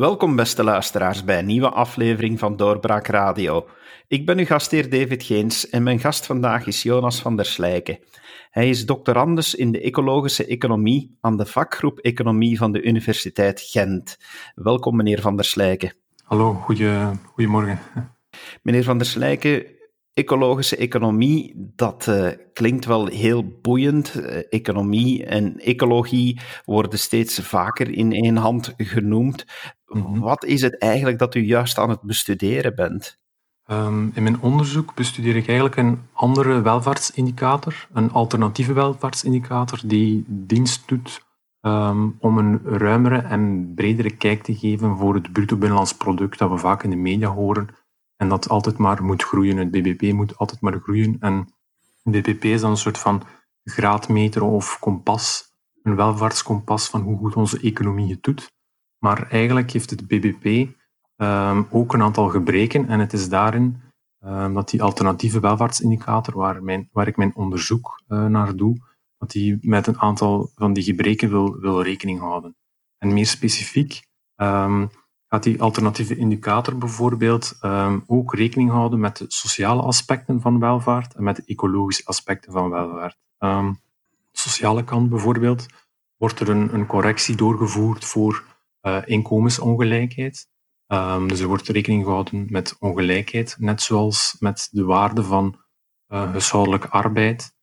Welkom, beste luisteraars, bij een nieuwe aflevering van Doorbraak Radio. Ik ben uw gastheer David Geens en mijn gast vandaag is Jonas van der Slijken. Hij is doctorandus in de ecologische economie aan de vakgroep Economie van de Universiteit Gent. Welkom, meneer van der Slijken. Hallo, goeie, goedemorgen. Meneer van der Slijken, ecologische economie, dat uh, klinkt wel heel boeiend. Uh, economie en ecologie worden steeds vaker in één hand genoemd. Mm -hmm. Wat is het eigenlijk dat u juist aan het bestuderen bent? Um, in mijn onderzoek bestudeer ik eigenlijk een andere welvaartsindicator, een alternatieve welvaartsindicator die dienst doet um, om een ruimere en bredere kijk te geven voor het bruto binnenlands product dat we vaak in de media horen en dat altijd maar moet groeien. Het BBP moet altijd maar groeien. En het BBP is dan een soort van graadmeter of kompas, een welvaartskompas van hoe goed onze economie het doet. Maar eigenlijk heeft het BBP um, ook een aantal gebreken en het is daarin um, dat die alternatieve welvaartsindicator, waar, mijn, waar ik mijn onderzoek uh, naar doe, dat die met een aantal van die gebreken wil, wil rekening houden. En meer specifiek um, gaat die alternatieve indicator bijvoorbeeld ook rekening houden met de sociale aspecten van welvaart en met de ecologische aspecten van welvaart. Um, sociale kant bijvoorbeeld wordt er een, een correctie doorgevoerd voor uh, inkomensongelijkheid. Um, dus er wordt rekening gehouden met ongelijkheid, net zoals met de waarde van uh, huishoudelijke arbeid,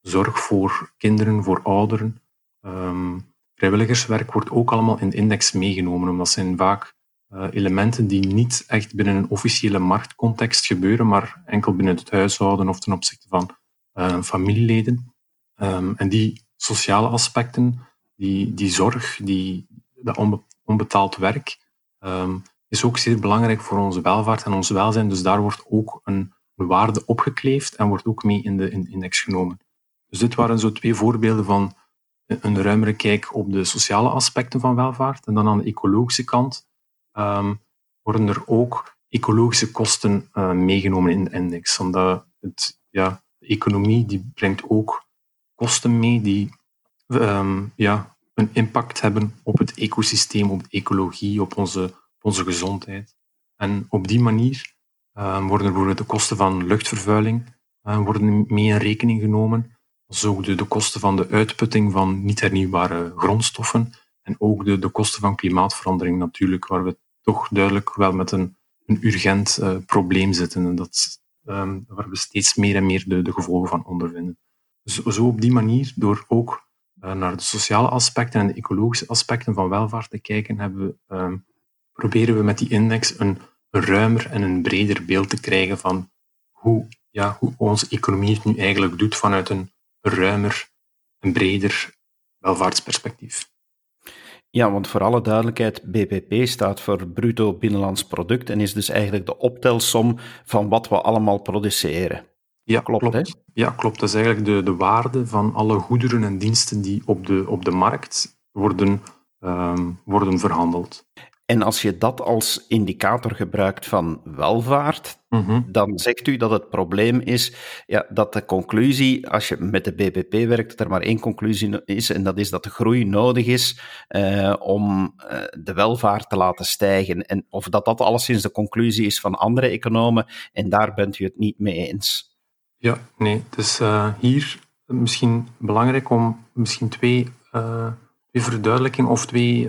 zorg voor kinderen, voor ouderen, Vrijwilligerswerk wordt ook allemaal in de index meegenomen, omdat zijn vaak uh, elementen die niet echt binnen een officiële marktcontext gebeuren, maar enkel binnen het huishouden of ten opzichte van familieleden. En die sociale aspecten, die, die zorg, die, dat onbe onbetaald werk, um, is ook zeer belangrijk voor onze welvaart en ons welzijn. Dus daar wordt ook een waarde opgekleefd en wordt ook mee in de, in de index genomen. Dus dit waren zo twee voorbeelden van een ruimere kijk op de sociale aspecten van welvaart. En dan aan de ecologische kant um, worden er ook ecologische kosten uh, meegenomen in de index. Omdat het, ja, de economie die brengt ook kosten mee die um, ja, een impact hebben op het ecosysteem, op de ecologie, op onze, onze gezondheid. En op die manier um, worden de kosten van luchtvervuiling uh, worden mee in rekening genomen als ook de, de kosten van de uitputting van niet hernieuwbare grondstoffen en ook de, de kosten van klimaatverandering natuurlijk, waar we toch duidelijk wel met een, een urgent uh, probleem zitten en dat, um, waar we steeds meer en meer de, de gevolgen van ondervinden. Dus zo op die manier, door ook naar de sociale aspecten en de ecologische aspecten van welvaart te kijken, hebben we, um, proberen we met die index een, een ruimer en een breder beeld te krijgen van hoe, ja, hoe onze economie het nu eigenlijk doet vanuit een ruimer en breder welvaartsperspectief. Ja, want voor alle duidelijkheid, BBP staat voor Bruto Binnenlands Product en is dus eigenlijk de optelsom van wat we allemaal produceren. Ja, klopt. klopt. Ja, klopt. Dat is eigenlijk de, de waarde van alle goederen en diensten die op de, op de markt worden, um, worden verhandeld. En als je dat als indicator gebruikt van welvaart, mm-hmm. dan zegt u dat het probleem is ja, dat de conclusie, als je met de BBP werkt, dat er maar één conclusie is, en dat is dat de groei nodig is uh, om uh, de welvaart te laten stijgen. En of dat dat alleszins de conclusie is van andere economen, en daar bent u het niet mee eens. Ja, nee. Is uh, hier misschien belangrijk om misschien twee, twee verduidelijkingen of twee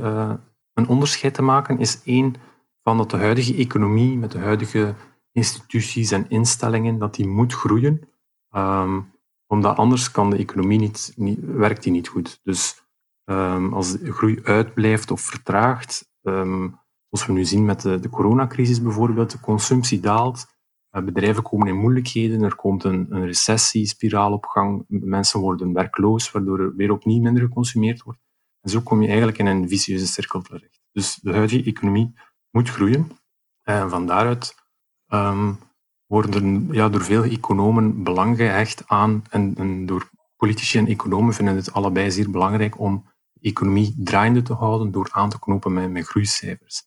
een onderscheid te maken, is één van dat de huidige economie met de huidige instituties en instellingen, dat die moet groeien. Um, omdat anders kan de economie niet, niet, werkt die niet goed. Dus um, als de groei uitblijft of vertraagt, um, zoals we nu zien met de, de coronacrisis bijvoorbeeld, de consumptie daalt, uh, bedrijven komen in moeilijkheden, er komt een, een recessiespiraal op gang, mensen worden werkloos, waardoor er weer opnieuw minder geconsumeerd wordt. En zo kom je eigenlijk in een vicieuze cirkel terecht. Dus de huidige economie moet groeien. En van daaruit um, worden ja, door veel economen belang gehecht aan, en, en, door politici en economen vinden het allebei zeer belangrijk om de economie draaiende te houden door aan te knopen met, met groeicijfers.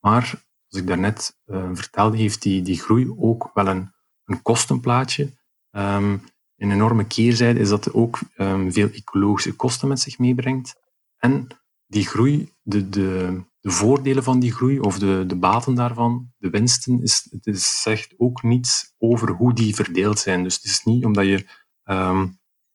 Maar, zoals ik daarnet uh, vertelde, heeft die, die groei ook wel een, een kostenplaatje. Um, een enorme keerzijde is dat het ook um, veel ecologische kosten met zich meebrengt. En die groei, de, de, de voordelen van die groei of de, de baten daarvan, de winsten, is, het is, zegt ook niets over hoe die verdeeld zijn. Dus het is niet omdat je ehm,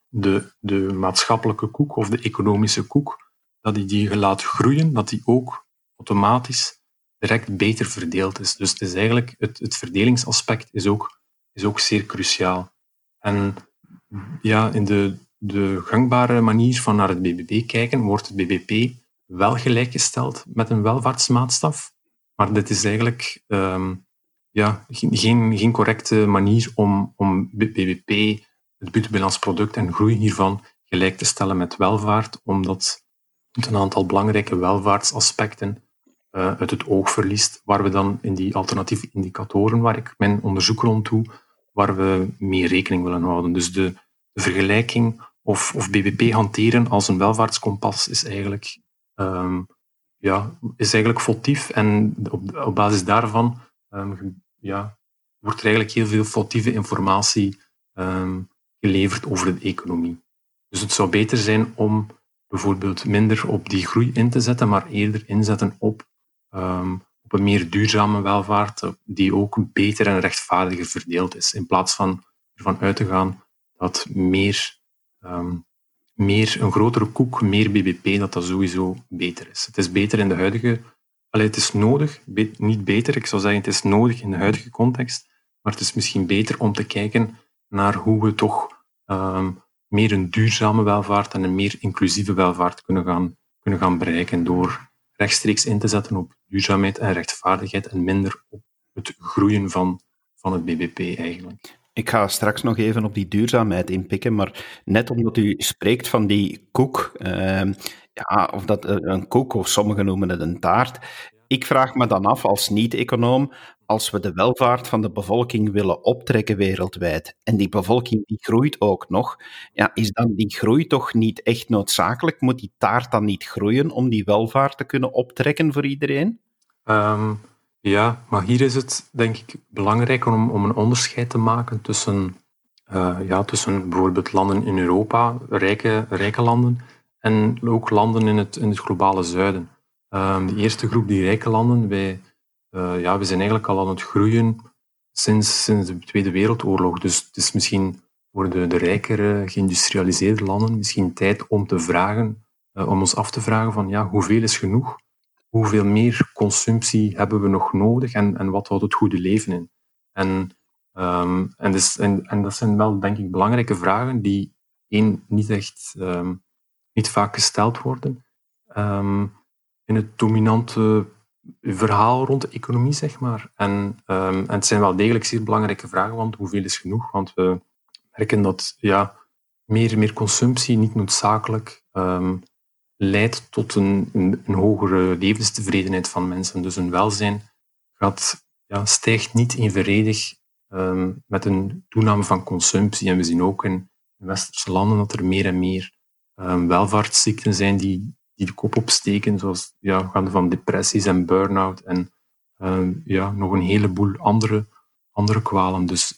de, de maatschappelijke koek of de economische koek, dat die, die laat groeien, dat die ook automatisch direct beter verdeeld is. Dus het is eigenlijk, het, het verdelingsaspect is ook, is ook zeer cruciaal. En ja, in de, de gangbare manier van naar het BBP kijken, wordt het BBP wel gelijkgesteld met een welvaartsmaatstaf. Maar dit is eigenlijk um, ja, geen, geen correcte manier om, om BBP, het bruto product en groei hiervan gelijk te stellen met welvaart, omdat een aantal belangrijke welvaartsaspecten uit het oog verliest, waar we dan in die alternatieve indicatoren, waar ik mijn onderzoek rond doe, waar we mee rekening willen houden. Dus de, vergelijking of, of BBP hanteren als een welvaartskompas is eigenlijk, um, ja, is eigenlijk foutief. En op, basis daarvan um, ja, wordt er eigenlijk heel veel foutieve informatie um, geleverd over de economie. Dus het zou beter zijn om bijvoorbeeld minder op die groei in te zetten, maar eerder inzetten op, op een meer duurzame welvaart, die ook beter en rechtvaardiger verdeeld is, in plaats van ervan uit te gaan dat meer um, meer, een grotere koek, meer BBP, dat dat sowieso beter is. Het is beter in de huidige... Allee, het is nodig, niet beter, ik zou zeggen het is nodig in de huidige context, maar het is misschien beter om te kijken naar hoe we toch um, meer een duurzame welvaart en een meer inclusieve welvaart kunnen gaan, kunnen gaan bereiken door rechtstreeks in te zetten op duurzaamheid en rechtvaardigheid en minder op het groeien van, van het BBP eigenlijk. Ik ga straks nog even op die duurzaamheid inpikken, maar net omdat u spreekt van die koek, uh, ja, of dat eh, een koek, of sommigen noemen het een taart. Ik vraag me dan af als niet-econoom, als we de welvaart van de bevolking willen optrekken wereldwijd, en die bevolking die groeit ook nog, ja, is dan die groei toch niet echt noodzakelijk? Moet die taart dan niet groeien om die welvaart te kunnen optrekken voor iedereen? Um ja, maar hier is het denk ik belangrijk om, om een onderscheid te maken tussen, uh, ja, tussen bijvoorbeeld landen in Europa, rijke, rijke landen, en ook landen in het, in het globale zuiden. Uh, de eerste groep, die rijke landen, wij, uh, ja, we zijn eigenlijk al aan het groeien sinds, sinds de Tweede Wereldoorlog. Dus het is misschien voor de, de rijkere, geïndustrialiseerde landen misschien tijd om te vragen, uh, om ons af te vragen van ja, hoeveel is genoeg? hoeveel meer consumptie hebben we nog nodig en, en wat houdt het goede leven in? En, um, en, dus, en, en, dat zijn wel, denk ik, belangrijke vragen die één, niet echt um, niet vaak gesteld worden. Um, in het dominante verhaal rond de economie, zeg maar. En, en het zijn wel degelijk zeer belangrijke vragen, want hoeveel is genoeg? Want we merken dat ja, meer, meer consumptie niet noodzakelijk leidt tot een, een, hogere levenstevredenheid van mensen. Dus hun welzijn gaat, ja, stijgt niet evenredig um, met een toename van consumptie. En we zien ook in westerse landen dat er meer en meer welvaartsziekten zijn die, die de kop opsteken, zoals ja, gaande van depressies en burn-out en um, ja, nog een heleboel andere, andere kwalen. Dus,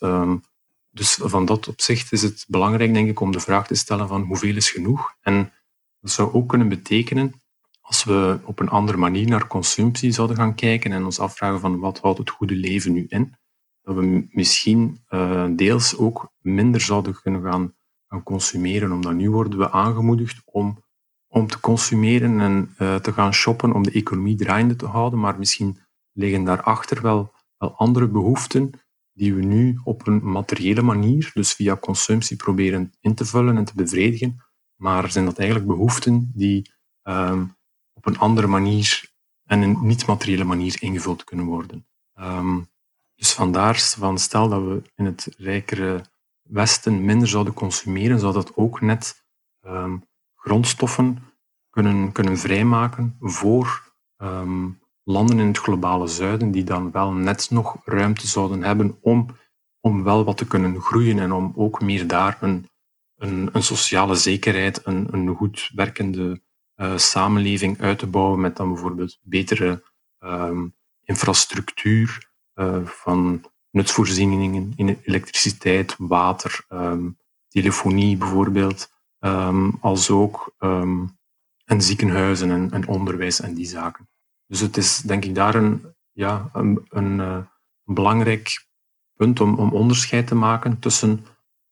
dus van dat opzicht is het belangrijk, denk ik, om de vraag te stellen van hoeveel is genoeg? En dat zou ook kunnen betekenen, als we op een andere manier naar consumptie zouden gaan kijken en ons afvragen van wat houdt het goede leven nu in, dat we misschien uh, deels ook minder zouden kunnen gaan, gaan consumeren, omdat nu worden we aangemoedigd om, om te consumeren en uh, te gaan shoppen om de economie draaiende te houden, maar misschien liggen daarachter wel, wel andere behoeften die we nu op een materiële manier, dus via consumptie, proberen in te vullen en te bevredigen, maar zijn dat eigenlijk behoeften die um, op een andere manier en een niet-materiële manier ingevuld kunnen worden. Um, dus vandaar van stel dat we in het rijkere Westen minder zouden consumeren, zou dat ook net um, grondstoffen kunnen, kunnen vrijmaken voor um, landen in het globale zuiden, die dan wel net nog ruimte zouden hebben om, om wel wat te kunnen groeien en om ook meer daar een een, een sociale zekerheid, een, een goed werkende uh, samenleving uit te bouwen met dan bijvoorbeeld betere um, infrastructuur uh, van nutsvoorzieningen in elektriciteit, water, um, telefonie bijvoorbeeld, um, als ook en ziekenhuizen en, onderwijs en die zaken. Dus het is denk ik daar een, ja, een, een, een belangrijk punt om, om onderscheid te maken tussen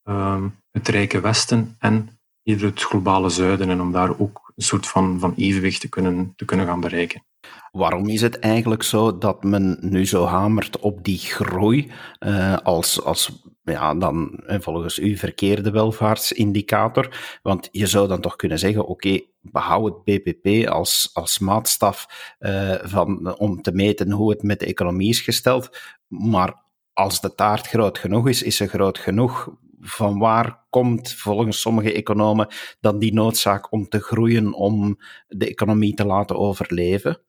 um, het rijke Westen en eerder het globale zuiden en om daar ook een soort van, van evenwicht te kunnen, te kunnen gaan bereiken. Waarom is het eigenlijk zo dat men nu zo hamert op die groei uh, als, als ja, dan volgens u verkeerde welvaartsindicator? Want je zou dan toch kunnen zeggen, oké, behoud het BBP als, als maatstaf uh, van, om te meten hoe het met de economie is gesteld, maar als de taart groot genoeg is, is ze groot genoeg. Van waar komt volgens sommige economen dan die noodzaak om te groeien om de economie te laten overleven?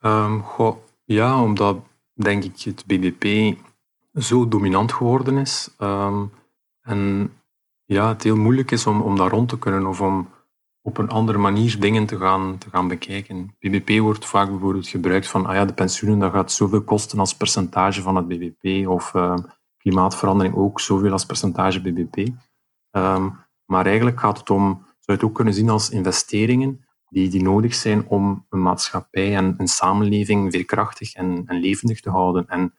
Um, ja, omdat denk ik het BBP zo dominant geworden is. Um, en ja, het heel moeilijk is om, om daar rond te kunnen of om op een andere manier dingen te gaan, te gaan bekijken. BBP wordt vaak bijvoorbeeld gebruikt van ah ja, de pensioenen dat gaat zoveel kosten als percentage van het BBP of uh, klimaatverandering ook zoveel als percentage BBP. Um, maar eigenlijk gaat het om, zou je het ook kunnen zien als investeringen die, die nodig zijn om een maatschappij en een samenleving veerkrachtig en, en levendig te houden. En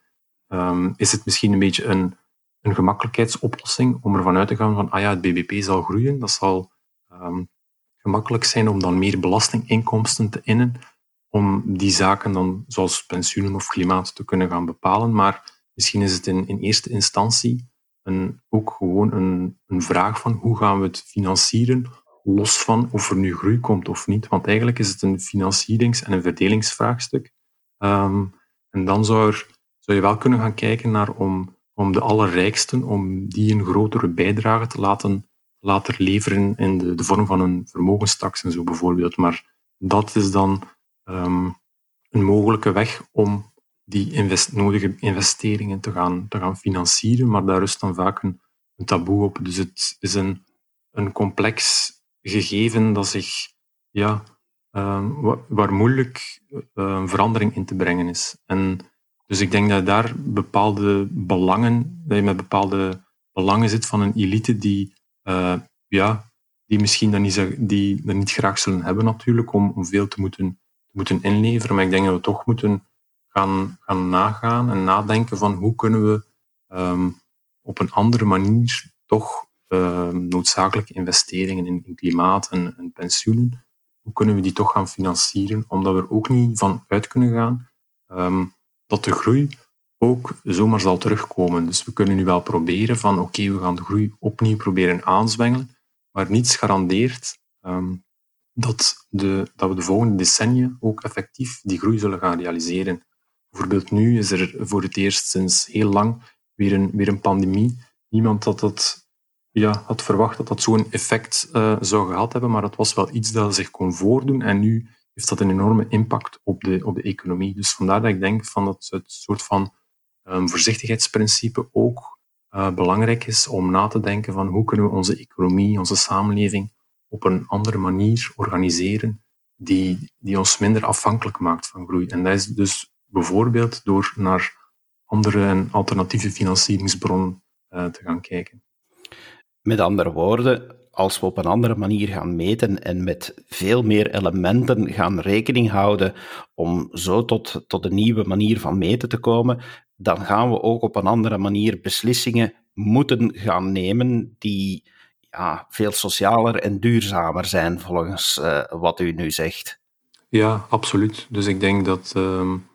um, is het misschien een beetje een, een gemakkelijkheidsoplossing om ervan uit te gaan van ah ja, het BBP zal groeien, dat zal um, gemakkelijk zijn om dan meer belastinginkomsten te innen, om die zaken dan, zoals pensioenen of klimaat, te kunnen gaan bepalen. Maar misschien is het in, in eerste instantie een, ook gewoon een, een vraag van hoe gaan we het financieren, los van of er nu groei komt of niet. Want eigenlijk is het een financierings- en een verdelingsvraagstuk. Um, en dan zou, er, zou je wel kunnen gaan kijken naar om, om de allerrijksten, om die een grotere bijdrage te laten later leveren in de, de vorm van een vermogenstaks en zo bijvoorbeeld. Maar dat is dan um, een mogelijke weg om die invest nodige investeringen te gaan, te gaan financieren, maar daar rust dan vaak een, een taboe op. Dus het is een, een complex gegeven dat zich, ja, um, waar moeilijk uh, verandering in te brengen is. En dus ik denk dat daar bepaalde belangen, dat je met bepaalde belangen zit van een elite die uh, ja, die misschien dan niet, die niet graag zullen hebben natuurlijk, om, om veel te moeten, te moeten inleveren. Maar ik denk dat we toch moeten gaan, gaan nagaan en nadenken van hoe kunnen we um, op een andere manier toch uh, noodzakelijke investeringen in, klimaat en, en, pensioenen, hoe kunnen we die toch gaan financieren, omdat we er ook niet van uit kunnen gaan um, dat de groei ook zomaar zal terugkomen. Dus we kunnen nu wel proberen van oké, we gaan de groei opnieuw proberen aanzwengelen, maar niets garandeert um, dat, de, dat we de volgende decennia ook effectief die groei zullen gaan realiseren. Bijvoorbeeld nu is er voor het eerst sinds heel lang weer een, weer een pandemie. Niemand had, dat, ja, had verwacht dat dat zo'n effect uh, zou gehad hebben, maar het was wel iets dat zich kon voordoen en nu heeft dat een enorme impact op de, op de economie. Dus vandaar dat ik denk van dat het soort van um, voorzichtigheidsprincipe ook uh, belangrijk is om na te denken van hoe kunnen we onze economie, onze samenleving op een andere manier organiseren die, die ons minder afhankelijk maakt van groei. En dat is dus bijvoorbeeld door naar andere en alternatieve financieringsbronnen uh, te gaan kijken. Met andere woorden, als we op een andere manier gaan meten en met veel meer elementen gaan rekening houden om zo tot, tot een nieuwe manier van meten te komen, dan gaan we ook op een andere manier beslissingen moeten gaan nemen die ja, veel socialer en duurzamer zijn, volgens uh, wat u nu zegt. Ja, absoluut. Dus ik denk dat, um,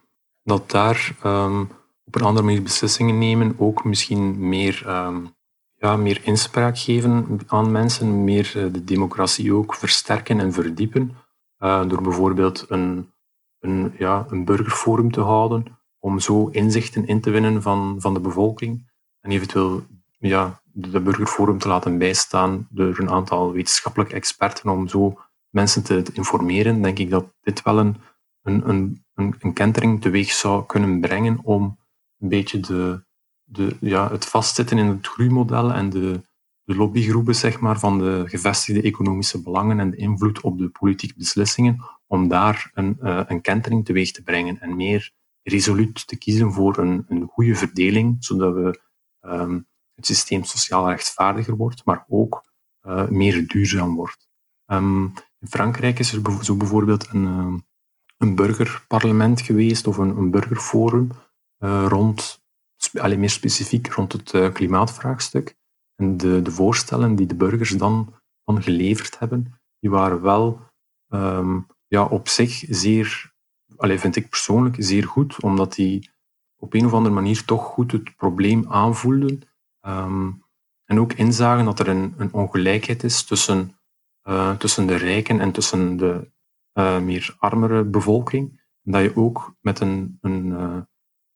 dat daar um, op een andere manier beslissingen nemen ook misschien meer, um, ja, meer inspraak geven aan mensen, meer uh, de democratie ook versterken en verdiepen, uh, door bijvoorbeeld een, een, ja, een burgerforum te houden, om zo inzichten in te winnen van, van de bevolking en eventueel ja, de burgerforum te laten bijstaan door een aantal wetenschappelijke experten om zo mensen te, informeren, denk ik dat dit wel een, een, een, een kentering teweeg zou kunnen brengen om een beetje de, de, ja, het vastzitten in het groeimodel en de, de lobbygroepen zeg maar, van de gevestigde economische belangen en de invloed op de politieke beslissingen, om daar een, uh, een kentering teweeg te brengen en meer resoluut te kiezen voor een, een goede verdeling, zodat we um, het systeem sociaal rechtvaardiger wordt, maar ook uh, meer duurzaam wordt. Um, in Frankrijk is er zo bijvoorbeeld een, uh, een burgerparlement geweest of een, een burgerforum uh, rond, alleen meer specifiek rond het uh, klimaatvraagstuk. En de, de voorstellen die de burgers dan, geleverd hebben, die waren wel um, ja, op zich zeer, alleen vind ik persoonlijk, zeer goed, omdat die op een of andere manier toch goed het probleem aanvoelden. Um, en ook inzagen dat er een, een ongelijkheid is tussen, uh, tussen de rijken en tussen de uh, meer armere bevolking. En dat je ook met een. een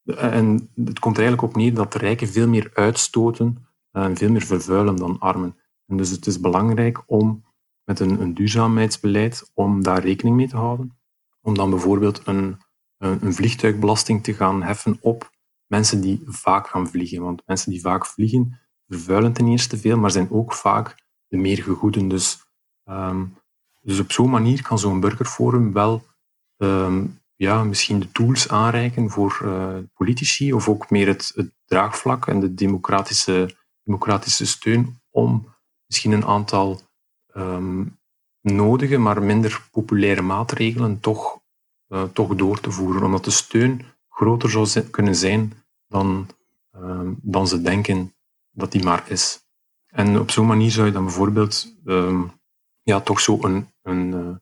en het komt er eigenlijk op neer dat de rijken veel meer uitstoten en veel meer vervuilen dan armen. En dus het is belangrijk om met een, een duurzaamheidsbeleid om daar rekening mee te houden. Om dan bijvoorbeeld een, een, vliegtuigbelasting te gaan heffen op mensen die vaak gaan vliegen. Want mensen die vaak vliegen vervuilen ten eerste veel, maar zijn ook vaak de meer gegoeden. Dus um, dus op zo'n manier kan zo'n burgerforum wel um, ja, misschien de tools aanreiken voor uh, politici of ook meer het, het, draagvlak en de democratische, democratische steun om misschien een aantal um, nodige, maar minder populaire maatregelen toch, uh, toch door te voeren. Omdat de steun groter zou kunnen zijn dan, um, dan ze denken dat die maar is. En op zo'n manier zou je dan bijvoorbeeld ja, toch zo een, een, eh,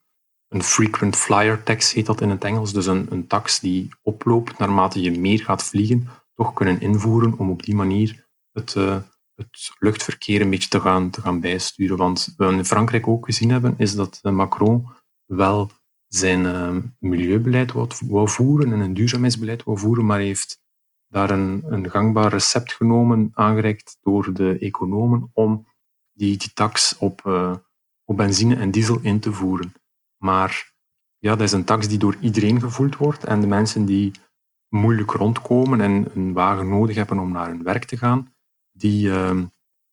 een frequent flyer tax heet dat in het Engels. Dus een, een tax die oploopt naarmate je meer gaat vliegen, toch kunnen invoeren om op die manier het, uh, het luchtverkeer een beetje te gaan, te gaan bijsturen. Want we in Frankrijk ook gezien hebben, is dat Macron wel zijn uh, milieubeleid wou, voeren en een duurzaamheidsbeleid wou voeren, maar heeft daar een, een gangbaar recept genomen, aangereikt door de economen, om die, die tax op, uh, op benzine en diesel in te voeren. Maar ja, dat is een tax die door iedereen gevoeld wordt. En de mensen die moeilijk rondkomen en een wagen nodig hebben om naar hun werk te gaan, die, uh,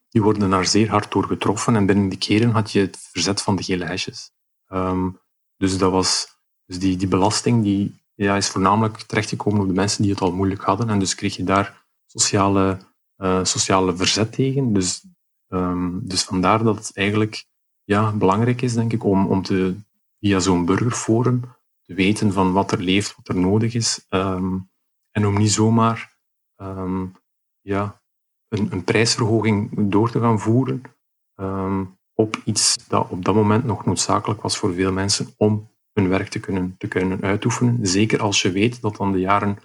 die worden daar zeer hard door getroffen. En binnen die keren had je het verzet van de gele hesjes. Um, dus dat was, dus die, die belasting die, ja, is voornamelijk terechtgekomen op de mensen die het al moeilijk hadden. En dus kreeg je daar sociale, uh, sociale verzet tegen. Dus, um, dus vandaar dat het eigenlijk ja, belangrijk is, denk ik, om, om te, via zo'n burgerforum te weten van wat er leeft, wat er nodig is. Um, en om niet zomaar um, ja, een, een, prijsverhoging door te gaan voeren um, op iets dat op dat moment nog noodzakelijk was voor veel mensen om hun werk te kunnen, te kunnen uitoefenen. Zeker als je weet dat dan de jaren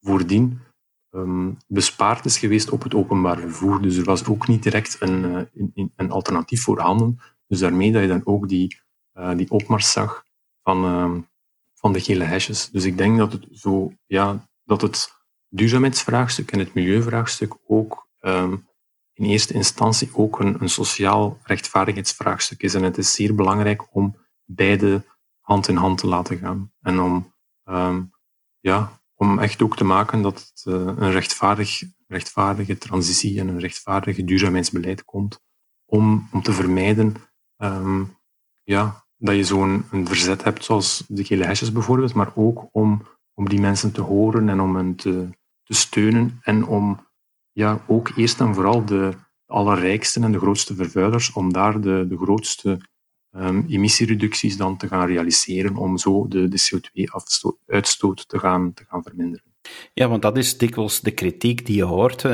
voordien bespaard is geweest op het openbaar vervoer. Dus er was ook niet direct een, een, een alternatief voorhanden dus daarmee dat je dan ook die, uh, die opmars zag van, uh, van de gele hesjes. Dus ik denk dat het, zo, ja, dat het duurzaamheidsvraagstuk en het milieuvraagstuk ook um, in eerste instantie ook een, een sociaal rechtvaardigheidsvraagstuk is. En het is zeer belangrijk om beide hand in hand te laten gaan. En om, um, ja, om echt ook te maken dat het uh, een rechtvaardig, rechtvaardige transitie en een rechtvaardige duurzaamheidsbeleid komt. Om, om te vermijden ja, dat je zo'n verzet hebt, zoals de gele hesjes bijvoorbeeld, maar ook om, om die mensen te horen en om hen te, te steunen en om ja, ook eerst en vooral de allerrijksten en de grootste vervuilers, om daar de, de grootste um, emissiereducties dan te gaan realiseren, om zo de, de CO2-uitstoot te gaan, te gaan verminderen. Ja, want dat is dikwijls de kritiek die je hoort.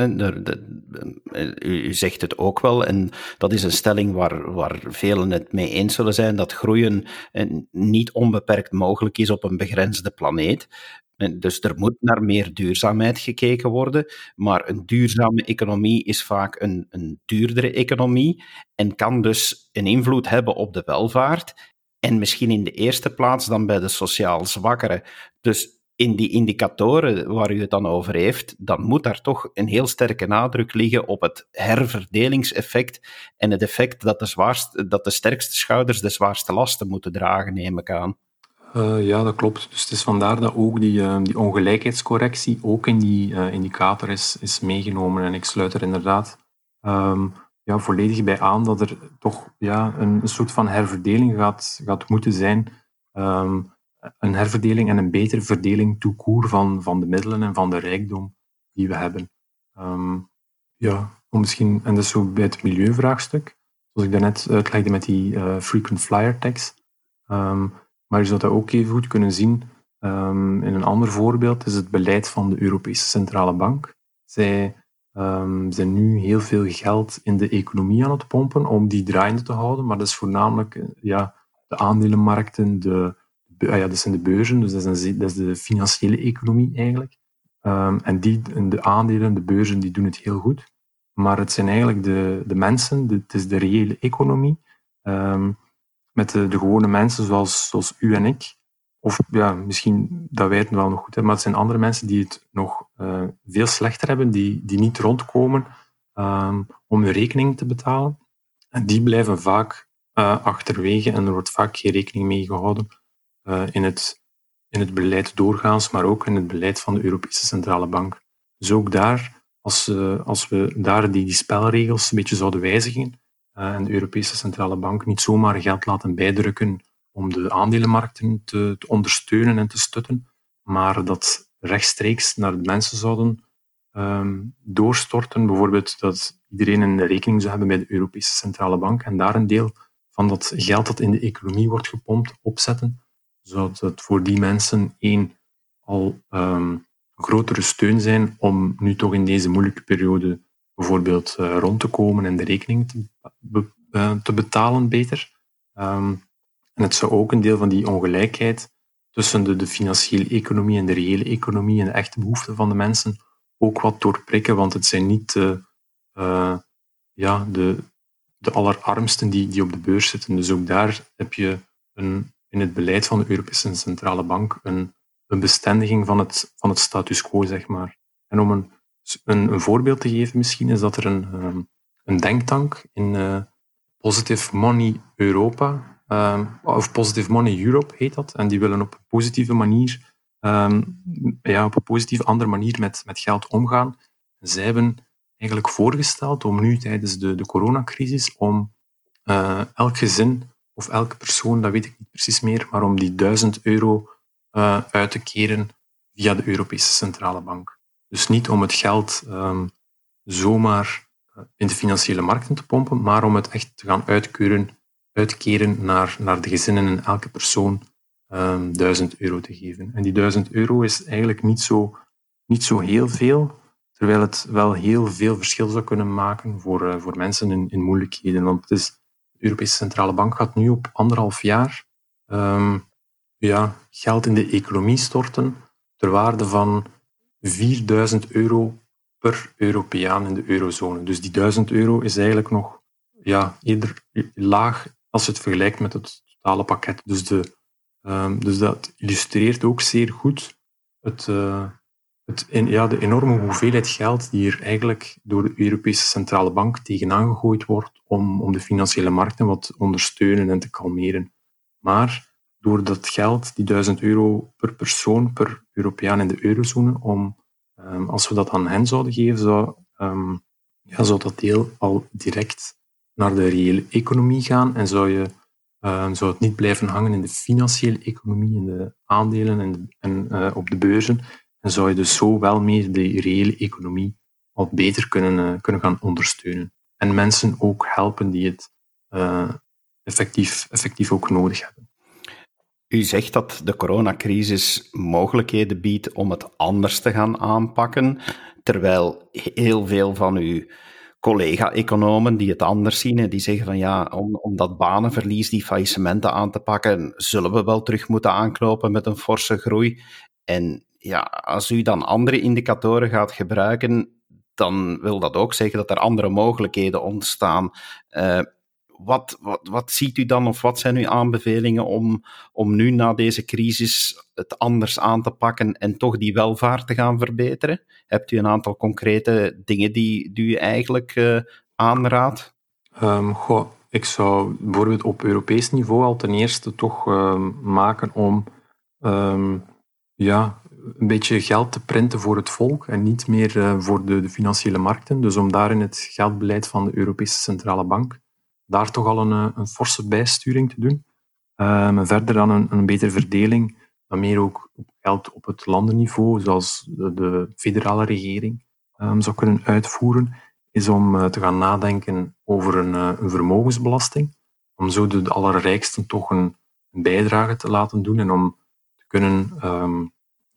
U zegt het ook wel, en dat is een stelling waar, waar velen het mee eens zullen zijn, dat groeien niet onbeperkt mogelijk is op een begrensde planeet. Dus er moet naar meer duurzaamheid gekeken worden, maar een duurzame economie is vaak een, een duurdere economie en kan dus een invloed hebben op de welvaart en misschien in de eerste plaats dan bij de sociaal zwakkeren. Dus in die indicatoren waar u het dan over heeft, dan moet daar toch een heel sterke nadruk liggen op het herverdelingseffect en het effect dat de, zwaarste, dat de sterkste schouders de zwaarste lasten moeten dragen, neem ik aan. Uh, ja, dat klopt. Dus het is vandaar dat ook die, uh, die ongelijkheidscorrectie ook in die uh, indicator is, is meegenomen. En ik sluit er inderdaad um, ja, volledig bij aan dat er toch ja, een, een soort van herverdeling gaat, moeten zijn. Um, een herverdeling en een betere verdeling toekoer van, van de middelen en van de rijkdom die we hebben. Um, ja, misschien, en dat is zo bij het milieuvraagstuk, zoals ik daarnet uitlegde met die uh, frequent flyer tax. Um, maar je zou dat ook even goed kunnen zien Um, in een ander voorbeeld is het beleid van de Europese Centrale Bank. Zij zijn nu heel veel geld in de economie aan het pompen om die draaiende te houden, maar dat is voornamelijk eh, ja, de aandelenmarkten, de, ah ja, dat zijn de beurzen, dus dat is, een, dat is de financiële economie eigenlijk. Um, en die, de aandelen, de beurzen, die doen het heel goed. Maar het zijn eigenlijk de, de mensen, het is de reële economie, um, met de, de, gewone mensen zoals, zoals u en ik. Of ja, misschien dat wij het wel nog goed hebben, maar het zijn andere mensen die het nog uh, veel slechter hebben, die, die niet rondkomen um, om hun rekening te betalen. En die blijven vaak uh, achterwege en er wordt vaak geen rekening mee gehouden in, het, in het beleid doorgaans, maar ook in het beleid van de Europese Centrale Bank. Dus ook daar, als, uh, als we daar die, die spelregels een beetje zouden wijzigen en de Europese Centrale Bank niet zomaar geld laten bijdrukken om de aandelenmarkten te, te ondersteunen en te stutten, maar dat rechtstreeks naar de mensen zouden um, doorstorten. Bijvoorbeeld dat iedereen een rekening zou hebben bij de Europese Centrale Bank en daar een deel van dat geld dat in de economie wordt gepompt opzetten, zodat het voor die mensen één al um, grotere steun zijn om nu toch in deze moeilijke periode bijvoorbeeld uh, rond te komen en de rekening te, be, uh, te betalen beter. Um, en het zou ook een deel van die ongelijkheid tussen de, de financiële economie en de reële economie en de echte behoeften van de mensen ook wat doorprikken, want het zijn niet de, uh, ja, de, de allerarmsten die, die op de beurs zitten. Dus ook daar heb je een, in het beleid van de Europese Centrale Bank een, een bestendiging van het, van het status quo, zeg maar. En om een, een, een voorbeeld te geven misschien, is dat er een, um, een denktank in uh, Positive Money Europa Um, of Positive Money Europe heet dat. En die willen op een positieve manier, um, ja, op een positieve andere manier met, met geld omgaan. Zij hebben eigenlijk voorgesteld om nu tijdens de, de coronacrisis, om uh, elk gezin of elke persoon, dat weet ik niet precies meer, maar om die 1000 euro uh, uit te keren via de Europese Centrale Bank. Dus niet om het geld um, zomaar eh, in de financiële markten te pompen, maar om het echt te gaan uitkeuren uitkeren naar, naar de gezinnen en elke persoon um, 1000 euro te geven. En die 1000 euro is eigenlijk niet zo, niet zo heel veel, terwijl het wel heel veel verschil zou kunnen maken voor, uh, voor mensen in, in moeilijkheden. Want het is, de Europese Centrale Bank gaat nu op anderhalf jaar um, ja, geld in de economie storten ter waarde van 4000 euro per Europeaan in de eurozone. Dus die 1000 euro is eigenlijk nog ja, eerder laag als je het vergelijkt met het totale pakket. Dus, de, um, dus dat illustreert ook zeer goed het, uh, het ja, de enorme hoeveelheid geld die er eigenlijk door de Europese Centrale Bank tegenaan gegooid wordt om, om de financiële markten wat te ondersteunen en te kalmeren. Maar door dat geld, die 1000 euro per persoon, per Europeaan in de eurozone, om, um, als we dat aan hen zouden geven, zou, um, ja, zou dat deel al direct naar de reële economie gaan en zou, je, uh, zou het niet blijven hangen in de financiële economie, in de aandelen en, en uh, op de beurzen. En zou je dus zo wel meer de reële economie wat beter kunnen, uh, kunnen gaan ondersteunen. En mensen ook helpen die het effectief, effectief ook nodig hebben. U zegt dat de coronacrisis mogelijkheden biedt om het anders te gaan aanpakken, terwijl heel veel van uw collega-economen die het anders zien en die zeggen van ja, om, om dat banenverlies, die faillissementen aan te pakken, zullen we wel terug moeten aanknopen met een forse groei. En ja, als u dan andere indicatoren gaat gebruiken, dan wil dat ook zeggen dat er andere mogelijkheden ontstaan. Uh, wat, wat, wat ziet u dan of wat zijn uw aanbevelingen om, om nu na deze crisis het anders aan te pakken en toch die welvaart te gaan verbeteren? Hebt u een aantal concrete dingen die, die u eigenlijk uh, aanraadt? Um, goh, ik zou bijvoorbeeld op Europees niveau al ten eerste toch uh, maken om um, ja, een beetje geld te printen voor het volk en niet meer uh, voor de, financiële markten. Dus om daarin het geldbeleid van de Europese Centrale Bank daar toch al een, eh, een forse bijsturing te doen. En verder dan een, een betere verdeling, maar meer ook geld op het landenniveau, zoals de, de federale regering um, zou kunnen uitvoeren, is om uh, te gaan nadenken over een, een, vermogensbelasting, om zo de, allerrijksten toch een, een bijdrage te laten doen en om te kunnen ehm,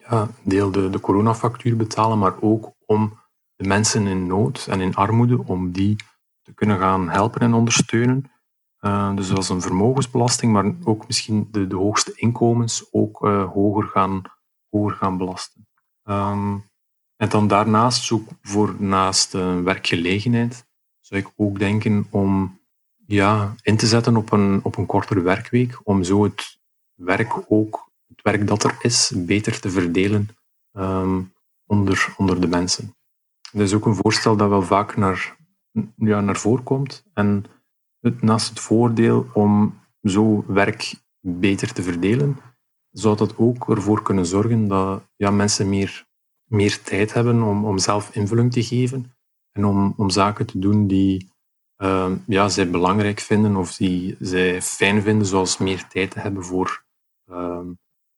ja, deel de, de coronafactuur betalen, maar ook om de mensen in nood en in armoede, om die te kunnen gaan helpen en ondersteunen. Uh, dus als een vermogensbelasting, maar ook misschien de, de hoogste inkomens ook uh, hoger, gaan, hoger gaan belasten. Um, en dan daarnaast, zoek voor naast uh, werkgelegenheid, zou ik ook denken om ja, in te zetten op een, op een kortere werkweek, om zo het werk ook, het werk dat er is, beter te verdelen um, onder, onder de mensen. Dat is ook een voorstel dat wel vaak naar, ja, naar voren komt. En het, naast het voordeel om zo werk beter te verdelen, zou dat ook ervoor kunnen zorgen dat ja, mensen meer, meer tijd hebben om, om zelf invulling te geven en om, om zaken te doen die uh, ja, zij belangrijk vinden of die zij fijn vinden, zoals meer tijd te hebben voor, uh,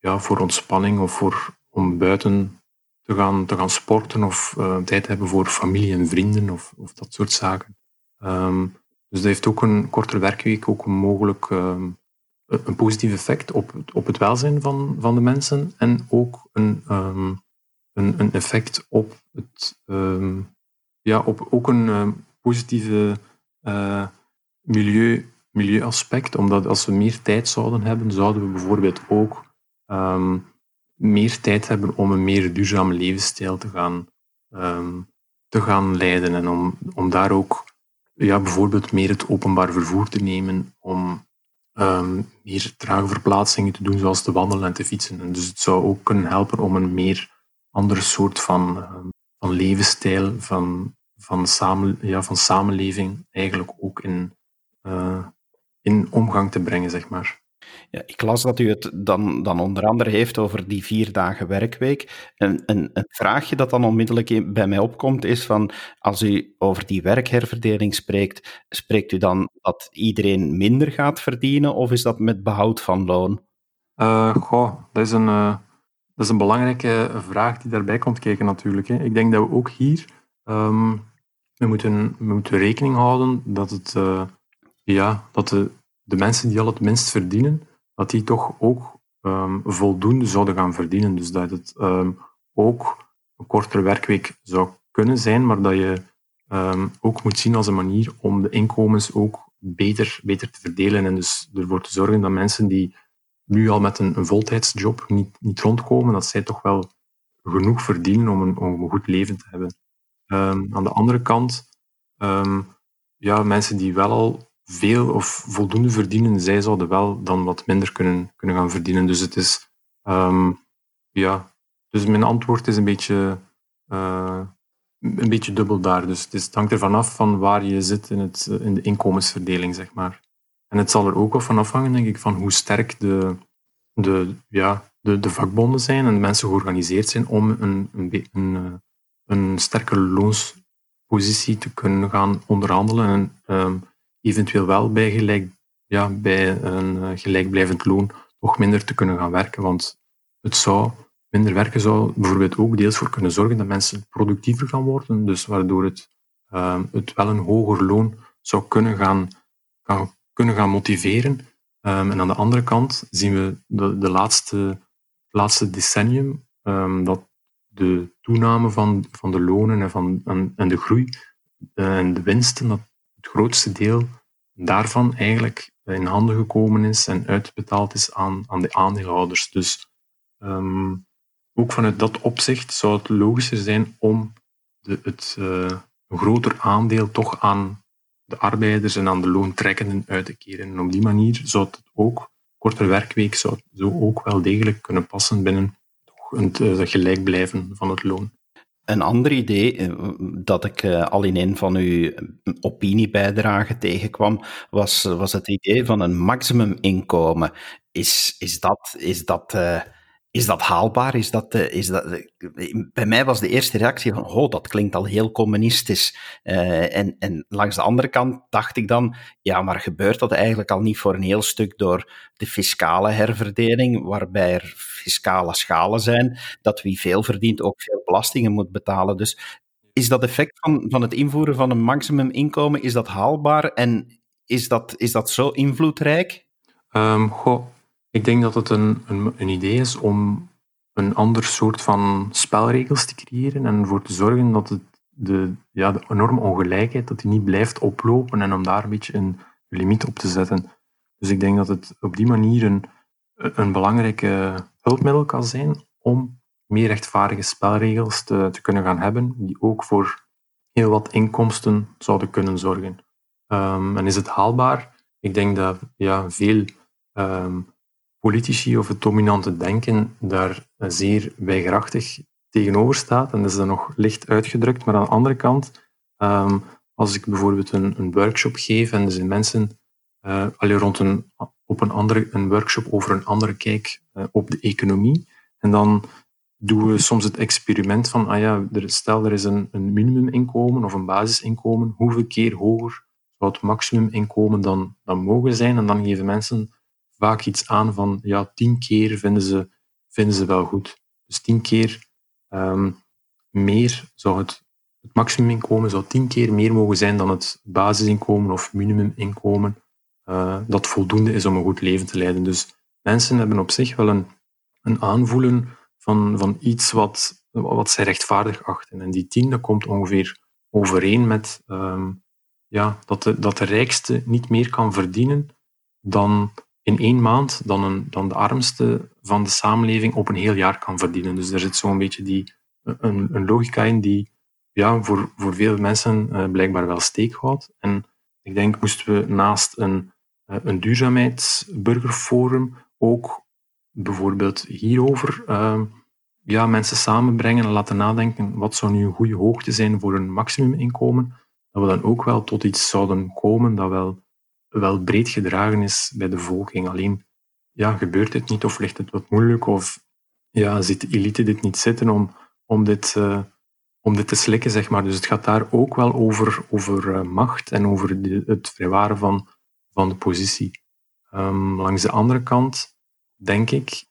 ja, voor ontspanning of voor, om buiten te gaan, te gaan sporten of uh, tijd hebben voor familie en vrienden of, of dat soort zaken. Um, dus dat heeft ook een kortere werkweek ook een mogelijk um, een positief effect op, op het welzijn van, van de mensen en ook een, um, een, een effect op het ja, op ook een positieve uh, milieu, milieuaspect. Omdat als we meer tijd zouden hebben, zouden we bijvoorbeeld ook um, meer tijd hebben om een meer duurzame levensstijl te gaan, um, te gaan leiden. En om, om daar ook ja, bijvoorbeeld meer het openbaar vervoer te nemen, om um, meer trage verplaatsingen te doen, zoals te wandelen en te fietsen. En dus het zou ook kunnen helpen om een meer andere soort van, van levensstijl, van van, samen, ja, van samenleving eigenlijk ook in, uh, in omgang te brengen, zeg maar. Ja, ik las dat u het dan, dan onder andere heeft over die vier dagen werkweek. En, een vraagje dat dan onmiddellijk bij mij opkomt is van, als u over die werkherverdeling spreekt, spreekt u dan dat iedereen minder gaat verdienen of is dat met behoud van loon? Uh, goh, dat is, een, uh, dat is een belangrijke vraag die daarbij komt kijken natuurlijk. Hè. Ik denk dat we ook hier um, we moeten, we moeten rekening houden dat, het, uh, ja, dat de, de mensen die al het minst verdienen, dat die toch ook um, voldoende zouden gaan verdienen. Dus dat het um, ook een kortere werkweek zou kunnen zijn, maar dat je um, ook moet zien als een manier om de inkomens ook beter, beter te verdelen. En dus ervoor te zorgen dat mensen die nu al met een, een voltijdsjob niet, niet rondkomen, dat zij toch wel genoeg verdienen om een, om een goed leven te hebben. Aan de andere kant, ja, mensen die wel al veel of voldoende verdienen, zij zouden wel dan wat minder kunnen, kunnen gaan verdienen. Dus het is, um, ja, dus mijn antwoord is een beetje, uh, een beetje dubbel daar. Dus het, is, hangt ervan af van waar je zit in, het, in de inkomensverdeling, zeg maar. En het zal er ook wel van afhangen, denk ik, van hoe sterk de, de, ja, de, de vakbonden zijn en de mensen georganiseerd zijn om een, een, een, een sterke loonspositie te kunnen gaan onderhandelen en um, eventueel wel bij, gelijk, ja, bij een uh, gelijkblijvend loon toch minder te kunnen gaan werken. Want het zou, minder werken zou bijvoorbeeld ook deels voor kunnen zorgen dat mensen productiever gaan worden, dus waardoor het, um, het wel een hoger loon zou kunnen gaan, kunnen gaan motiveren. Um, en aan de andere kant zien we de, de laatste, laatste decennium um, dat de toename van, van de lonen en, van, en, en de groei eh, en de winsten, dat het grootste deel daarvan eigenlijk in handen gekomen is en uitbetaald is aan, aan de aandeelhouders. Dus um, ook vanuit dat opzicht zou het logischer zijn om de, het een groter aandeel toch aan de arbeiders en aan de loontrekkenden uit te keren. En op die manier zou het ook, kortere werkweek, zou zo ook wel degelijk kunnen passen binnen het uh, gelijk blijven van het loon. Een ander idee eh, dat ik uh, al in een van uw opiniebijdragen tegenkwam, was, was het idee van een maximuminkomen. Is, is dat, is dat uh, is dat haalbaar? Is dat, uh, is dat, uh, bij mij was de eerste reactie van, oh, dat klinkt al heel communistisch. En, en langs de andere kant dacht ik dan, ja, maar gebeurt dat eigenlijk al niet voor een heel stuk door de fiscale herverdeling, waarbij er fiscale schalen zijn, dat wie veel verdient ook veel belastingen moet betalen. Dus is dat effect van, van het invoeren van een maximuminkomen, is dat haalbaar en is dat, is dat zo invloedrijk? Um, goh, Ik denk dat het een, een, een idee is om een ander soort van spelregels te creëren en ervoor te zorgen dat het de, ja, de enorme ongelijkheid dat die niet blijft oplopen en om daar een beetje een limiet op te zetten. Dus ik denk dat het op die manier een, een belangrijke hulpmiddel kan zijn om meer rechtvaardige spelregels te, te kunnen gaan hebben, die ook voor heel wat inkomsten zouden kunnen zorgen. Um, en is het haalbaar? Ik denk dat ja, veel um, politici of het dominante denken daar zeer weigerachtig tegenover staat. En dat is dan nog licht uitgedrukt. Maar aan de andere kant, um, als ik bijvoorbeeld een, een, workshop geef en er zijn mensen uh, rond een, op een, andere, een workshop over een andere kijk uh, op de economie. En dan doen we soms het experiment van, ah ja, stel er is een, een minimuminkomen of een basisinkomen, hoeveel keer hoger zou het maximuminkomen dan, dan mogen zijn? En dan geven mensen vaak iets aan van, ja, tien keer vinden ze, vinden ze wel goed. Dus tien keer um, meer zou het, het maximuminkomen zou tien keer meer mogen zijn dan het basisinkomen of minimuminkomen, uh, dat voldoende is om een goed leven te leiden. Dus mensen hebben op zich wel een, een aanvoelen van, van iets wat, wat zij rechtvaardig achten. En die tien, dat komt ongeveer overeen met um, ja, dat, de, dat de rijkste niet meer kan verdienen dan in één maand dan, dan de armste van de samenleving op een heel jaar kan verdienen. Dus er zit zo'n beetje die, een, een logica in die ja, voor, voor veel mensen uh, blijkbaar wel steek houdt. En ik denk, moesten we naast een, uh, een duurzaamheidsburgerforum ook bijvoorbeeld hierover uh, ja, mensen samenbrengen en laten nadenken wat zou nu een goede hoogte zijn voor een maximuminkomen, dat we dan ook wel tot iets zouden komen dat wel wel breed gedragen is bij de volking. Alleen ja, gebeurt het niet of ligt het wat moeilijk of ja, ziet de elite dit niet zitten om, om, dit, uh, om dit te slikken, zeg maar. Dus het gaat daar ook wel over, over uh, macht en over de, het vrijwaren van, van de positie. Um, langs de andere kant denk ik,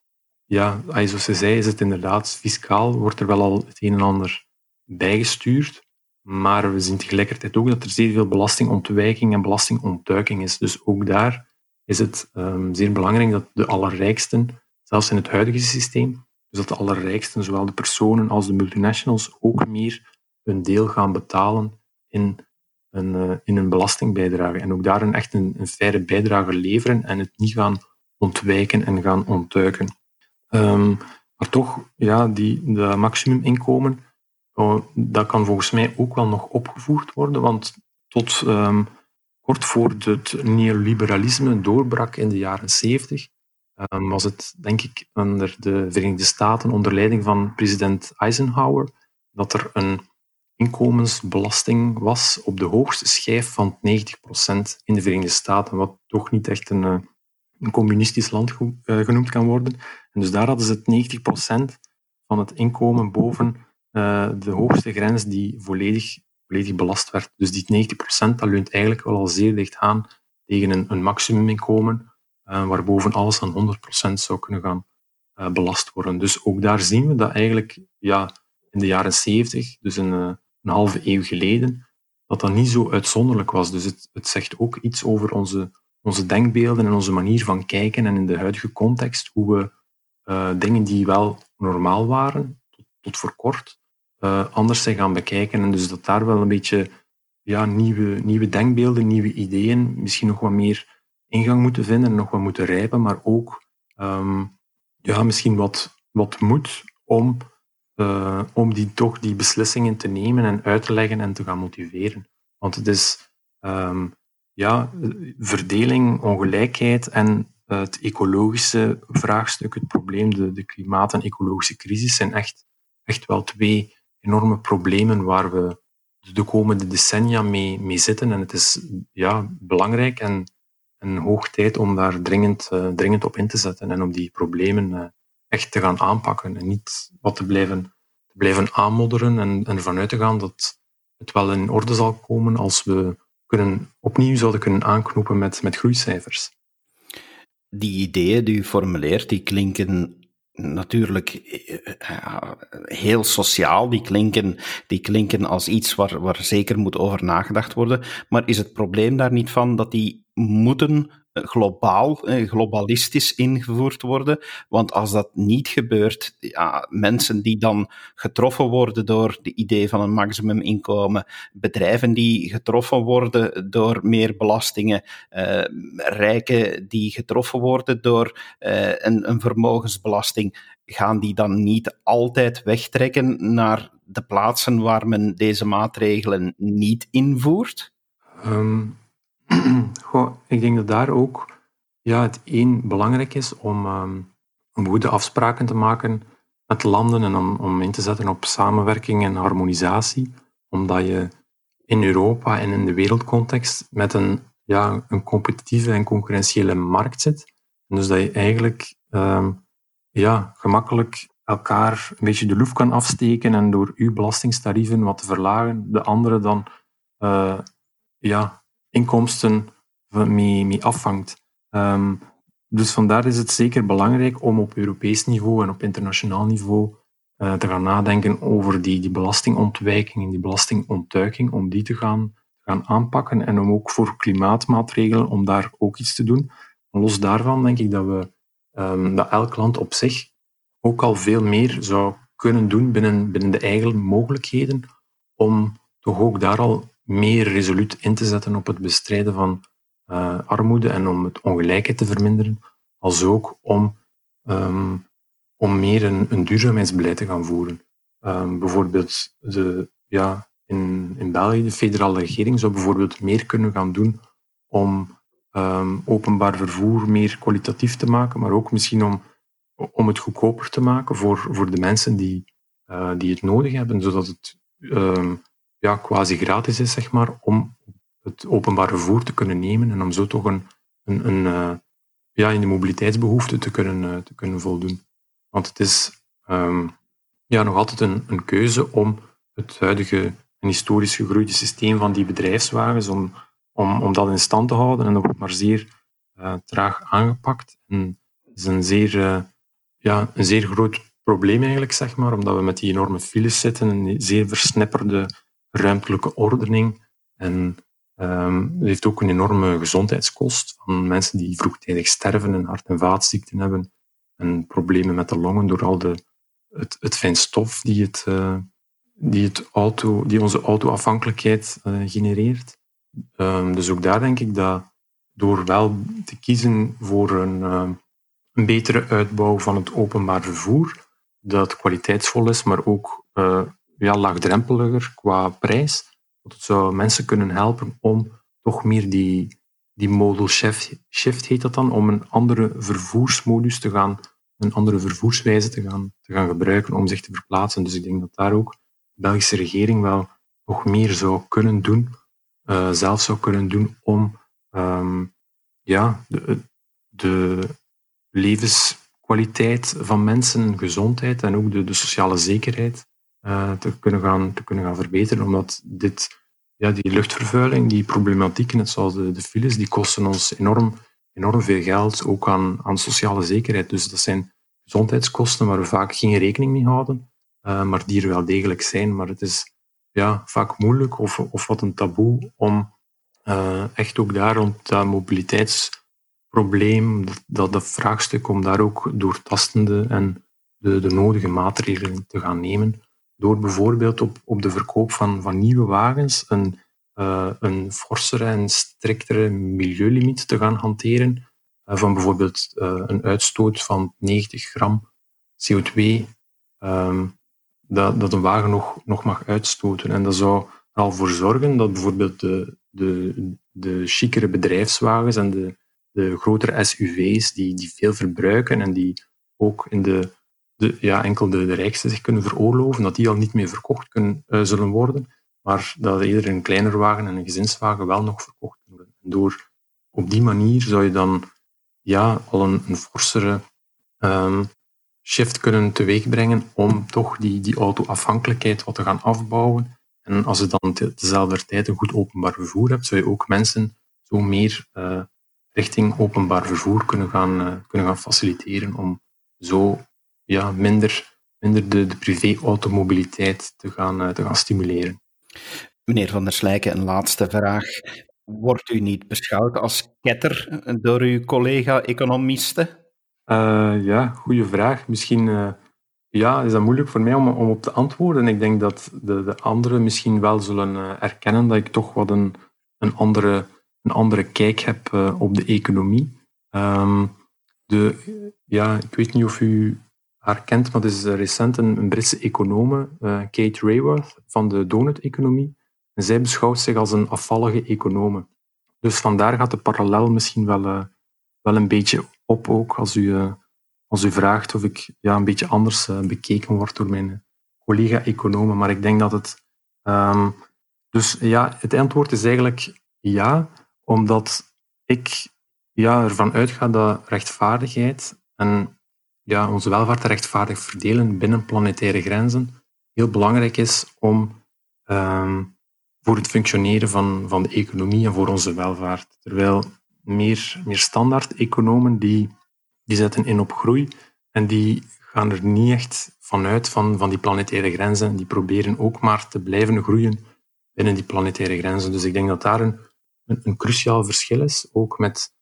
ja, zoals ze zei, is het inderdaad fiscaal, wordt er wel al het een en ander bijgestuurd. Maar we zien tegelijkertijd ook dat er zeer veel belastingontwijking en belastingontduiking is. Dus ook daar is het um, zeer belangrijk dat de allerrijksten, zelfs in het huidige systeem, dus dat de allerrijksten, zowel de personen als de multinationals, ook meer een deel gaan betalen in een, uh, in belastingbijdrage. En ook daar een echt een, faire bijdrage leveren en het niet gaan ontwijken en gaan ontduiken. Um, maar toch, ja, die, de maximuminkomen dat kan volgens mij ook wel nog opgevoerd worden, want tot um, kort voor het neoliberalisme doorbrak in de jaren 70, um, ehm, was het, denk ik, onder de Verenigde Staten, onder leiding van president Eisenhower, dat er een inkomensbelasting was op de hoogste schijf van 90% in de Verenigde Staten, wat toch niet echt een, eh, een communistisch land eh, genoemd kan worden. En dus daar hadden ze het 90% van het inkomen boven uh, de hoogste grens die volledig, volledig belast werd. Dus die 90% dat leunt eigenlijk wel al zeer dicht aan tegen een, een maximuminkomen, uh, waarboven alles aan 100% zou kunnen gaan uh, belast worden. Dus ook daar zien we dat eigenlijk ja, in de jaren 70, dus een, een halve eeuw geleden, dat dat niet zo uitzonderlijk was. Dus het, het zegt ook iets over onze, onze denkbeelden en onze manier van kijken en in de huidige context, hoe we dingen die wel normaal waren, tot, tot voor kort, uh, anders zijn gaan bekijken. En dus dat daar wel een beetje ja, nieuwe, nieuwe denkbeelden, nieuwe ideeën, misschien nog wat meer ingang moeten vinden en nog wat moeten rijpen, maar ook um, ja, misschien wat, wat moed om, uh, om die, toch die beslissingen te nemen en uit te leggen en te gaan motiveren. Want het is um, ja, verdeling, ongelijkheid en het ecologische vraagstuk, het probleem, de, de klimaat- en ecologische crisis zijn echt, echt wel twee enorme problemen waar we de komende decennia mee, mee zitten. En het is ja, belangrijk en, en hoog tijd om daar dringend, uh, dringend op in te zetten en om die problemen uh, echt te gaan aanpakken en niet wat te blijven, te blijven aanmodderen en, en vanuit te gaan dat het wel in orde zal komen als we kunnen, opnieuw zouden kunnen aanknopen met, met groeicijfers. Die ideeën die u formuleert, die klinken natuurlijk eh, heel sociaal. Die klinken, die klinken als iets waar, waar zeker moet over nagedacht worden. Maar is het probleem daar niet van dat die moeten globaal, globalistisch ingevoerd worden. Want als dat niet gebeurt, ja, mensen die dan getroffen worden door de idee van een maximuminkomen, bedrijven die getroffen worden door meer belastingen, uh, rijken die getroffen worden door uh, een, een vermogensbelasting, gaan die dan niet altijd wegtrekken naar de plaatsen waar men deze maatregelen niet invoert? Um, goh, ik denk dat daar ook ja, het één belangrijk is om, um, goede afspraken te maken met landen en om, om in te zetten op samenwerking en harmonisatie, omdat je in Europa en in de wereldcontext met een, ja, een competitieve en concurrentiële markt zit. En dus dat je eigenlijk um, ja, gemakkelijk elkaar een beetje de loef kan afsteken en door uw belastingtarieven wat te verlagen, de andere dan uh, ja, inkomsten mee, mee afvangt. Um, dus vandaar is het zeker belangrijk om op Europees niveau en op internationaal niveau uh, te gaan nadenken over die, die belastingontwijking en die belastingontduiking, om die te gaan, gaan aanpakken en om ook voor klimaatmaatregelen, om daar ook iets te doen. Los daarvan denk ik dat, we, um, dat elk land op zich ook al veel meer zou kunnen doen binnen, binnen de eigen mogelijkheden om toch ook daar al meer resoluut in te zetten op het bestrijden van uh, armoede en om het ongelijkheid te verminderen, als ook om, um, om meer een, duurzaamheidsbeleid te gaan voeren. Um, bijvoorbeeld de, ja, in, in België, de federale regering zou bijvoorbeeld meer kunnen gaan doen om um, openbaar vervoer meer kwalitatief te maken, maar ook misschien om, om het goedkoper te maken voor, voor de mensen die, uh, die het nodig hebben, zodat het ja, quasi gratis is, zeg maar, om het openbaar vervoer te kunnen nemen en om zo toch een, een, een uh, ja, in de mobiliteitsbehoeften te kunnen, uh, te kunnen voldoen. Want het is um, ja, nog altijd een, een keuze om het huidige en historisch gegroeide systeem van die bedrijfswagens, om, om, om dat in stand te houden. En dat wordt maar zeer uh, traag aangepakt. En is een zeer, ja, een zeer groot probleem eigenlijk, zeg maar, omdat we met die enorme files zitten, een zeer versnipperde ruimtelijke ordening. En um, het heeft ook een enorme gezondheidskost van mensen die vroegtijdig sterven en hart- en vaatziekten hebben en problemen met de longen door al de, het, het fijn stof die, het, uh, die, het auto, die onze autoafhankelijkheid uh, genereert. Um, dus ook daar denk ik dat door wel te kiezen voor een, uh, een betere uitbouw van het openbaar vervoer, dat kwaliteitsvol is, maar ook ja, laagdrempeliger qua prijs. Dat het zou mensen kunnen helpen om toch meer die, die modal shift, shift heet dat dan, om een andere vervoersmodus te gaan, een andere vervoerswijze te gaan, te gaan gebruiken om zich te verplaatsen. Dus ik denk dat daar ook de Belgische regering wel nog meer zou kunnen doen, uh, zelf zou kunnen doen om um, ja, de, de levenskwaliteit van mensen, gezondheid en ook de, de sociale zekerheid uh, te, kunnen gaan, te kunnen gaan verbeteren. Omdat dit, ja, die luchtvervuiling, die problematieken, net zoals de, de files, die kosten ons enorm, enorm veel geld, ook aan, aan sociale zekerheid. Dus dat zijn gezondheidskosten waar we vaak geen rekening mee houden, uh, maar die er wel degelijk zijn. Maar het is ja, vaak moeilijk of, of wat een taboe om uh, echt ook daar rond dat mobiliteitsprobleem, dat, dat vraagstuk, om daar ook doortastende en de, de nodige maatregelen te gaan nemen door bijvoorbeeld op, op de verkoop van, van nieuwe wagens een, uh, een forsere en striktere milieulimiet te gaan hanteren. Uh, van bijvoorbeeld uh, een uitstoot van 90 gram CO2 um, ehm, dat, dat een wagen nog, nog mag uitstoten. En dat zou er al voor zorgen dat bijvoorbeeld de, de, de chicere bedrijfswagens en de, de grotere SUV's die, die veel verbruiken en die ook in de de, ja, enkel de, de rijksten zich kunnen veroorloven, dat die al niet meer verkocht kunnen, uh, zullen worden, maar dat eerder een kleiner wagen en een gezinswagen wel nog verkocht worden. En door op die manier zou je dan ja, al een, een forsere um, shift kunnen teweegbrengen om toch die, die autoafhankelijkheid wat te gaan afbouwen. En als je dan tezelfde tijd een goed openbaar vervoer hebt, zou je ook mensen zo meer uh, richting openbaar vervoer kunnen gaan, uh, kunnen gaan faciliteren om zo ja, minder, minder de, de privé-automobiliteit te gaan, eh, te gaan stimuleren. Meneer Van der Slijken, een laatste vraag. Wordt u niet beschouwd als ketter door uw collega-economisten? Uh, ja, goede vraag. Misschien uh, ja, is dat moeilijk voor mij om, om op te antwoorden. Ik denk dat de, de anderen misschien wel zullen uh, erkennen dat ik toch wat een, een, andere, een andere kijk heb op de economie. Um, de, ja, ik weet niet of u haar kent, maar het is recent een, Britse econome, Kate Raworth, van de donut-economie. Zij beschouwt zich als een afvallige econome. Dus vandaar gaat de parallel misschien wel, uh, wel een beetje op ook als u, als u vraagt of ik ja, een beetje anders bekeken word door mijn collega-economen. Maar ik denk dat het... Um, dus ja, het antwoord is eigenlijk ja, omdat ik ja, ervan uitga dat rechtvaardigheid en ja, onze welvaart rechtvaardig verdelen binnen planetaire grenzen heel belangrijk is om um, voor het functioneren van, van de economie en voor onze welvaart. Terwijl meer, meer standaard-economen die, die zetten in op groei en die gaan er niet echt vanuit van, van die planetaire grenzen. Die proberen ook maar te blijven groeien binnen die planetaire grenzen. Dus ik denk dat daar een, een cruciaal verschil is, ook met,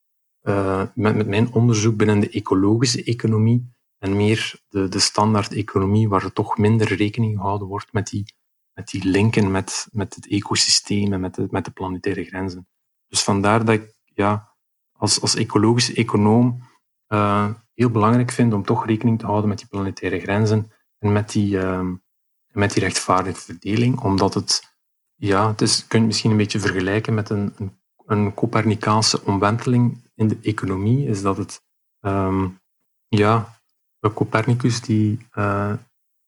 uh, met, met mijn onderzoek binnen de ecologische economie en meer de, de standaard-economie, waar er toch minder rekening gehouden wordt met die met die linken met, met het ecosysteem en met de, met de planetaire grenzen. Dus vandaar dat ik ja, als, als ecologische econoom uh, heel belangrijk vind om toch rekening te houden met die planetaire grenzen en met die, uh, met die rechtvaardige verdeling, omdat het, ja, het is, je misschien een beetje vergelijken met een, een, een Copernicaanse omwenteling in de economie, is dat het, um, ja, Copernicus die, uh,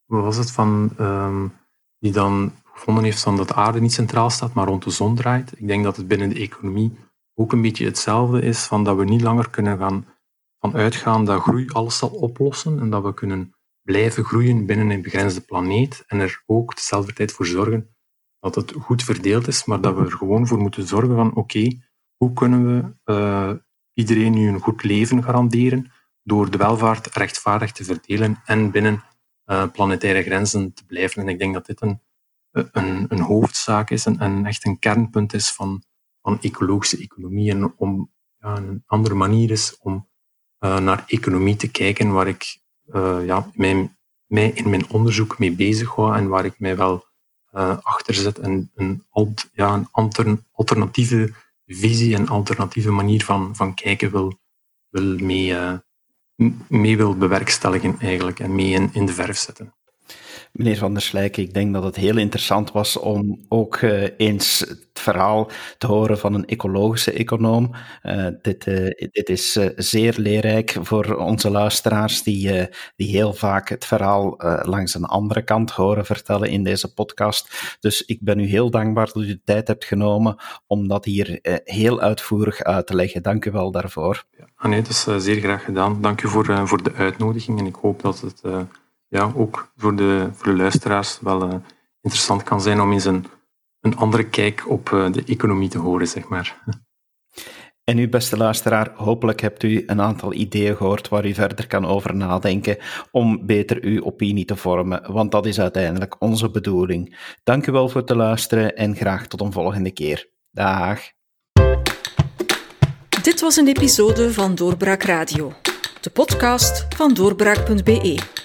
was het, van um, die dan gevonden heeft van dat de aarde niet centraal staat, maar rond de zon draait. Ik denk dat het binnen de economie ook een beetje hetzelfde is, van dat we niet langer kunnen gaan van uitgaan dat groei alles zal oplossen en dat we kunnen blijven groeien binnen een begrensde planeet en er ook dezelfde tijd voor zorgen dat het goed verdeeld is, maar dat we er gewoon voor moeten zorgen van oké, hoe kunnen we uh, iedereen nu een goed leven garanderen door de welvaart rechtvaardig te verdelen en binnen uh, planetaire grenzen te blijven. En ik denk dat dit een, een, een hoofdzaak is en, echt een kernpunt is van, van ecologische economie. En om ja, een andere manier is om uh, naar economie te kijken waar ik uh, ja, mij, mij in mijn onderzoek mee bezig hou en waar ik mij wel achter zet en een, ja, een alternatieve visie en alternatieve manier van, van kijken wil, wil mee, mee wil bewerkstelligen eigenlijk en mee in, in de verf zetten. Meneer Van der Slijken, ik denk dat het heel interessant was om ook uh, eens het verhaal te horen van een ecologische econoom. Uh, dit, uh, dit is zeer leerrijk voor onze luisteraars die, die heel vaak het verhaal langs een andere kant horen vertellen in deze podcast. Dus ik ben u heel dankbaar dat u de tijd hebt genomen om dat hier heel uitvoerig uit te leggen. Dank u wel daarvoor. Ja, nee, is zeer graag gedaan. Dank u voor, voor de uitnodiging en ik hoop dat het ja, ook voor de, voor de luisteraars wel uh, interessant kan zijn om eens een, een andere kijk op uh, de economie te horen, zeg maar. En u, beste luisteraar, hopelijk hebt u een aantal ideeën gehoord waar u verder kan over nadenken om beter uw opinie te vormen, want dat is uiteindelijk onze bedoeling. Dank u wel voor het luisteren en graag tot een volgende keer. Dag. Dit was een episode van Doorbraak Radio, de podcast van doorbraak.be.